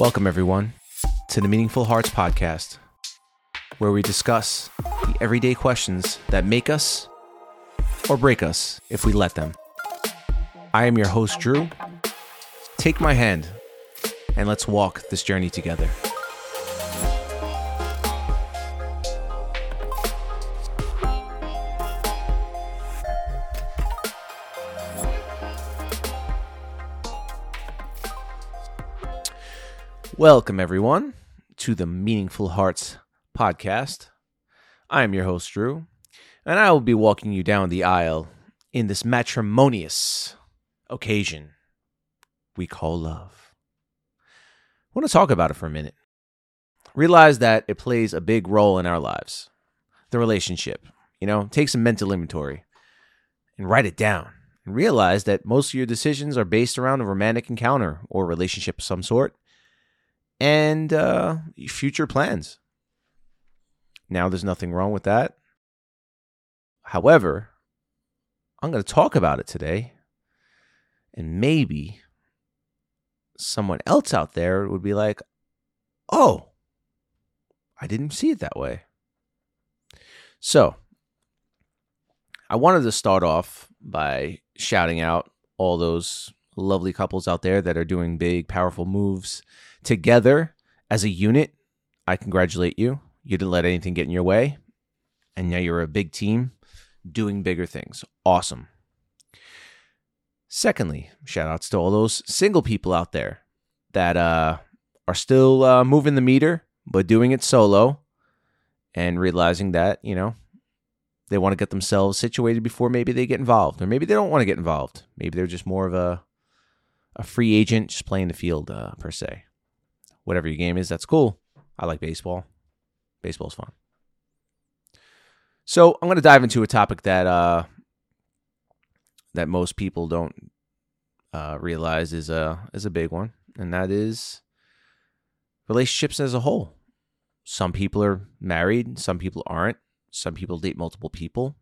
Welcome, everyone, to the Meaningful Hearts podcast, where we discuss the everyday questions that make us or break us if we let them. I am your host, Drew. Take my hand and let's walk this journey together. Welcome, everyone, to the Meaningful Hearts podcast. I am your host, Drew, and I will be walking you down the aisle in this matrimonious occasion we call love. I want to talk about it for a minute. Realize that it plays a big role in our lives. The relationship, you know, take some mental inventory and write it down. And realize that most of your decisions are based around a romantic encounter or relationship of some sort and uh, future plans. Now, there's nothing wrong with that. However, I'm going to talk about it today, and maybe someone else out there would be like, oh, I didn't see it that way. So, I wanted to start off by shouting out all those lovely couples out there that are doing big, powerful moves together as a unit. I congratulate you. You didn't let anything get in your way. And now you're a big team doing bigger things. Awesome. Secondly, shout outs to all those single people out there that uh, are still uh, moving the meter, but doing it solo and realizing that, you know, they want to get themselves situated before maybe they get involved, or maybe they don't want to get involved. Maybe they're just more of a a free agent, just playing the field uh, per se. Whatever your game is, that's cool. I like baseball. Baseball's fun. So I'm going to dive into a topic that uh, that most people don't uh, realize is a is a big one, and that is relationships as a whole. Some people are married, some people aren't. Some people date multiple people.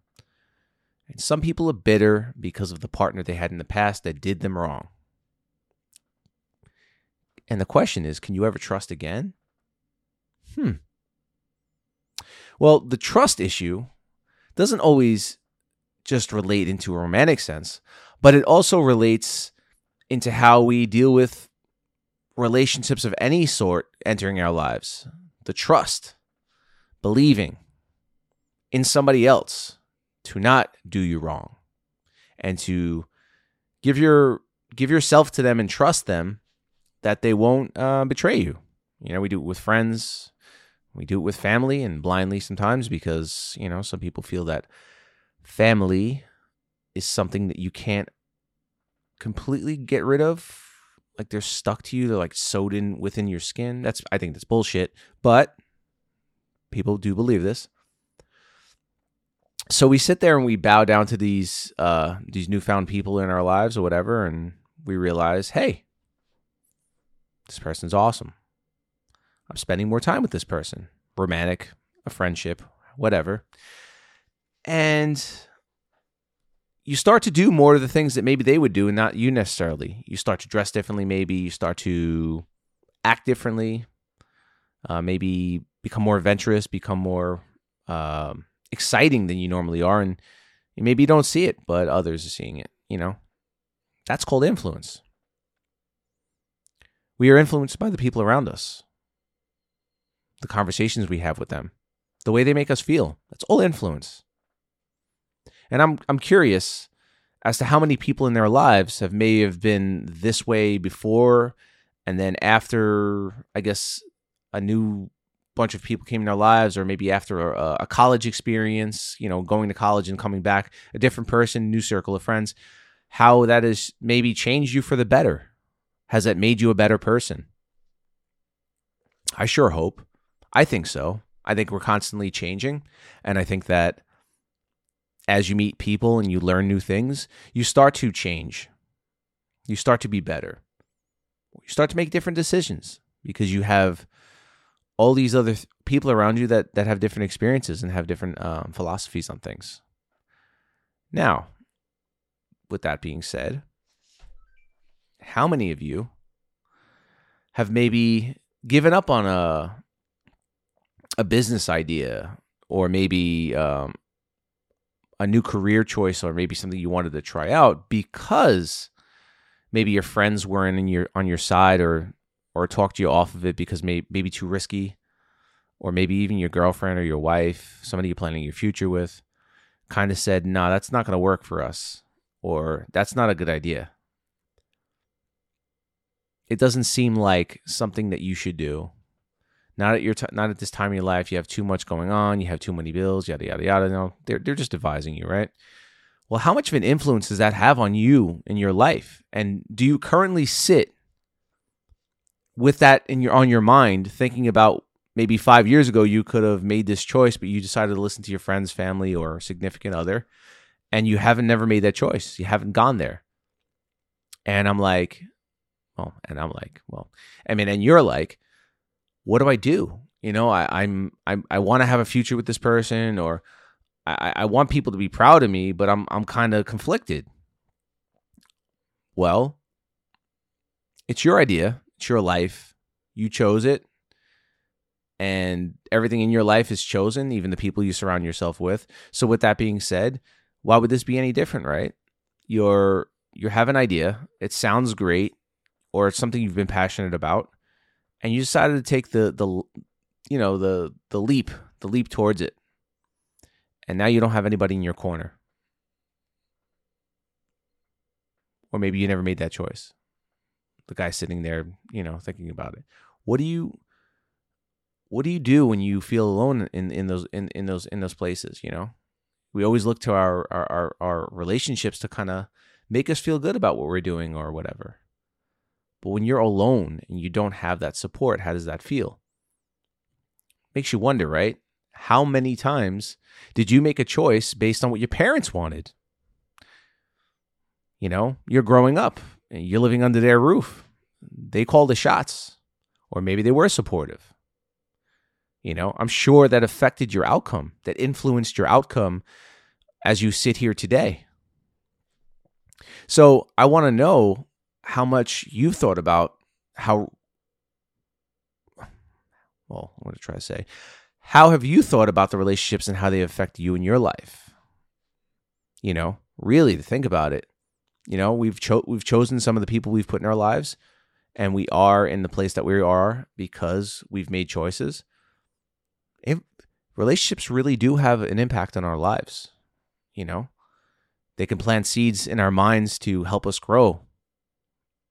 And some people are bitter because of the partner they had in the past that did them wrong. And the question is can you ever trust again? Hmm. Well, the trust issue doesn't always just relate into a romantic sense, but it also relates into how we deal with relationships of any sort entering our lives. The trust, believing in somebody else to not do you wrong and to give your give yourself to them and trust them that they won't uh, betray you. You know, we do it with friends, we do it with family, and blindly sometimes because you know some people feel that family is something that you can't completely get rid of. Like they're stuck to you, they're like sewed in within your skin. That's I think that's bullshit, but people do believe this. So we sit there and we bow down to these uh, these newfound people in our lives or whatever, and we realize, hey, this person's awesome. I'm spending more time with this person, romantic, a friendship, whatever. And you start to do more of the things that maybe they would do and not you necessarily. You start to dress differently, maybe. You start to act differently, uh, maybe become more adventurous, become more um, exciting than you normally are. And maybe you don't see it, but others are seeing it, you know? That's called influence. We are influenced by the people around us, the conversations we have with them, the way they make us feel. That's all influence. And I'm I'm curious as to how many people in their lives have may have been this way before and then after I guess a new bunch of people came in their lives or maybe after a, a college experience, you know, going to college and coming back, a different person, new circle of friends, how that has maybe changed you for the better has that made you a better person? I sure hope. I think so. I think we're constantly changing. And I think that as you meet people and you learn new things, you start to change. You start to be better. You start to make different decisions because you have all these other th- people around you that, that have different experiences and have different um, philosophies on things. Now, with that being said, how many of you have maybe given up on a a business idea or maybe um, a new career choice or maybe something you wanted to try out because maybe your friends weren't in your on your side or or talked you off of it because may, maybe too risky? Or maybe even your girlfriend or your wife somebody you're planning your future with kind of said no nah, that's not going to work for us or that's not a good idea it doesn't seem like something that you should do not at your t- not at this time in your life. You have too much going on. You have too many bills. Yada yada yada. No, they're they're just advising you, right? Well, how much of an influence does that have on you in your life? And do you currently sit with that in your on your mind, thinking about maybe five years ago you could have made this choice, but you decided to listen to your friends, family, or significant other, and you haven't never made that choice. You haven't gone there. And I'm like, well, and I'm like, well, I mean, and you're like, what do I do? You know, I, I'm, I'm I want to have a future with this person, or I, I want people to be proud of me, but I'm I'm kind of conflicted. Well, it's your idea, it's your life. You chose it, and everything in your life is chosen, even the people you surround yourself with. So, with that being said, why would this be any different, right? You're you have an idea, it sounds great, or something you've been passionate about and you decided to take the the you know the the leap the leap towards it. And now you don't have anybody in your corner. Or maybe you never made that choice. The guy sitting there you know thinking about it. What do you what do you do when you feel alone in in those in, in those in those places you know? We always look to our our our, our relationships to kind of make us feel good about what we're doing or whatever but when you're alone and you don't have that support, how does that feel? Makes you wonder, right? How many times did you make a choice based on what your parents wanted? You know, you're growing up and you're living under their roof. They called the shots, or maybe they were supportive. You know, I'm sure that affected your outcome, that influenced your outcome as you sit here today. So I want to know how much you've thought about how well, I'm going to try to say, how have you thought about the relationships and how they affect you in your life? You know, really to think about it. You know, we've cho- we've chosen some of the people we've put in our lives, and we are in the place that we are because we've made choices. It, relationships really do have an impact on our lives. You know, they can plant seeds in our minds to help us grow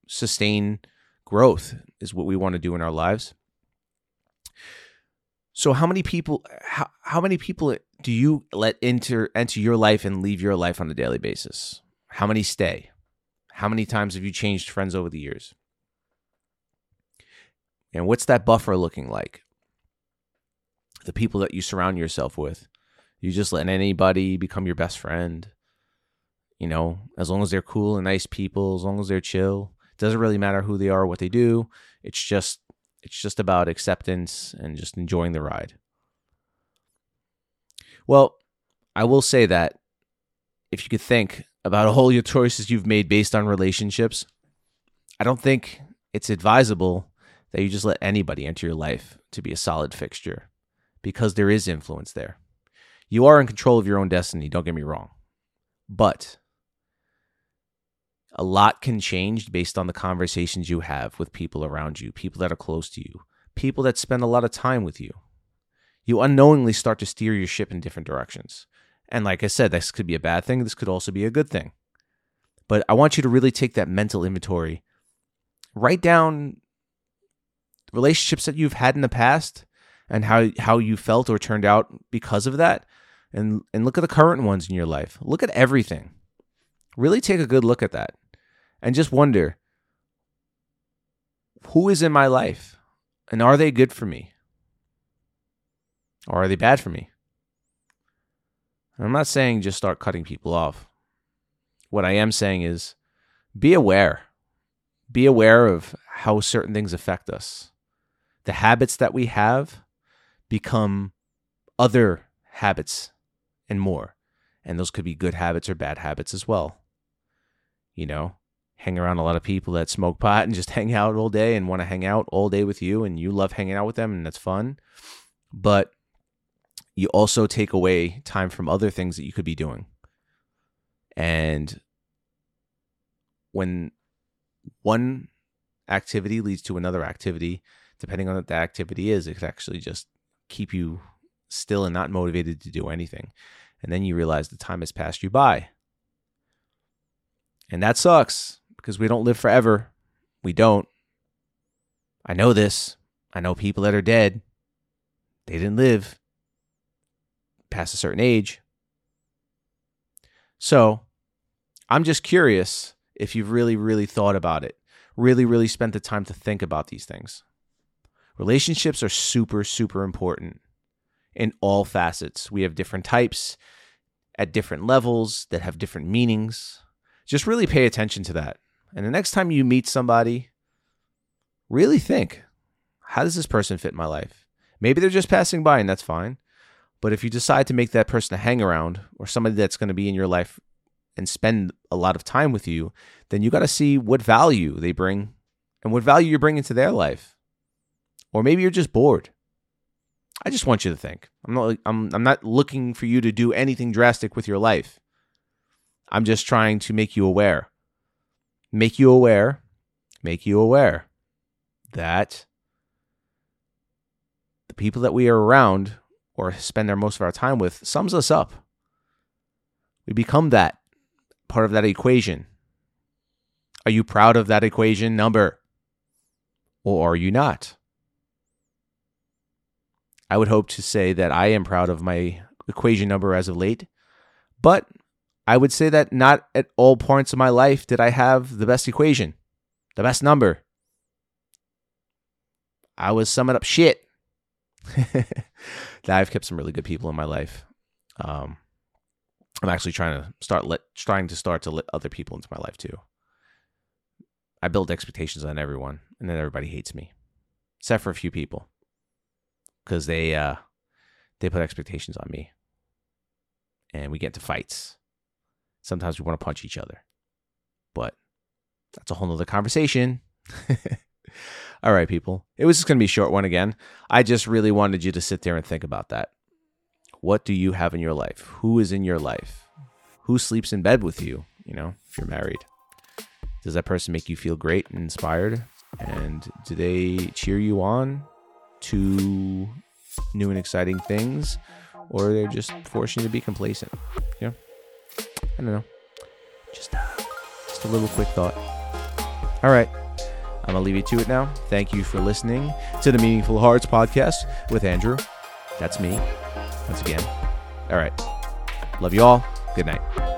sustain growth is what we want to do in our lives. So how many people how, how many people do you let enter enter your life and leave your life on a daily basis? How many stay? How many times have you changed friends over the years? And what's that buffer looking like? The people that you surround yourself with. You just let anybody become your best friend. You know, as long as they're cool and nice people, as long as they're chill, doesn't really matter who they are what they do. It's just it's just about acceptance and just enjoying the ride. Well, I will say that if you could think about all your choices you've made based on relationships, I don't think it's advisable that you just let anybody enter your life to be a solid fixture because there is influence there. You are in control of your own destiny, don't get me wrong. But a lot can change based on the conversations you have with people around you, people that are close to you, people that spend a lot of time with you. You unknowingly start to steer your ship in different directions. And like I said, this could be a bad thing. This could also be a good thing. But I want you to really take that mental inventory. Write down relationships that you've had in the past and how, how you felt or turned out because of that. And, and look at the current ones in your life. Look at everything. Really take a good look at that and just wonder who is in my life and are they good for me? Or are they bad for me? I'm not saying just start cutting people off. What I am saying is be aware. Be aware of how certain things affect us. The habits that we have become other habits and more. And those could be good habits or bad habits as well. You know, hang around a lot of people that smoke pot and just hang out all day and want to hang out all day with you and you love hanging out with them and that's fun. But you also take away time from other things that you could be doing. And when one activity leads to another activity, depending on what the activity is, it could actually just keep you still and not motivated to do anything. And then you realize the time has passed you by. And that sucks because we don't live forever. We don't. I know this. I know people that are dead. They didn't live past a certain age. So I'm just curious if you've really, really thought about it, really, really spent the time to think about these things. Relationships are super, super important in all facets. We have different types at different levels that have different meanings. Just really pay attention to that. And the next time you meet somebody, really think how does this person fit in my life? Maybe they're just passing by and that's fine. But if you decide to make that person a hang around or somebody that's going to be in your life and spend a lot of time with you, then you got to see what value they bring and what value you're bringing to their life. Or maybe you're just bored. I just want you to think. I'm not I'm I'm not looking for you to do anything drastic with your life. I'm just trying to make you aware. Make you aware, make you aware that the people that we are around or spend our most of our time with sums us up. We become that part of that equation. Are you proud of that equation number? Or are you not? I would hope to say that I am proud of my equation number as of late, but I would say that not at all points of my life did I have the best equation, the best number. I was summing up shit. I've kept some really good people in my life. Um, I'm actually trying to start let trying to start to let other people into my life too. I build expectations on everyone, and then everybody hates me, except for a few people, because they uh, they put expectations on me, and we get into fights. Sometimes we want to punch each other, but that's a whole nother conversation. All right, people. It was just going to be a short one again. I just really wanted you to sit there and think about that. What do you have in your life? Who is in your life? Who sleeps in bed with you? You know, if you're married. Does that person make you feel great and inspired? And do they cheer you on to new and exciting things? Or they're just forcing you to be complacent? Yeah. I don't know. Just, uh, just a little quick thought. All right. I'm going to leave you to it now. Thank you for listening to the Meaningful Hearts podcast with Andrew. That's me once again. All right. Love you all. Good night.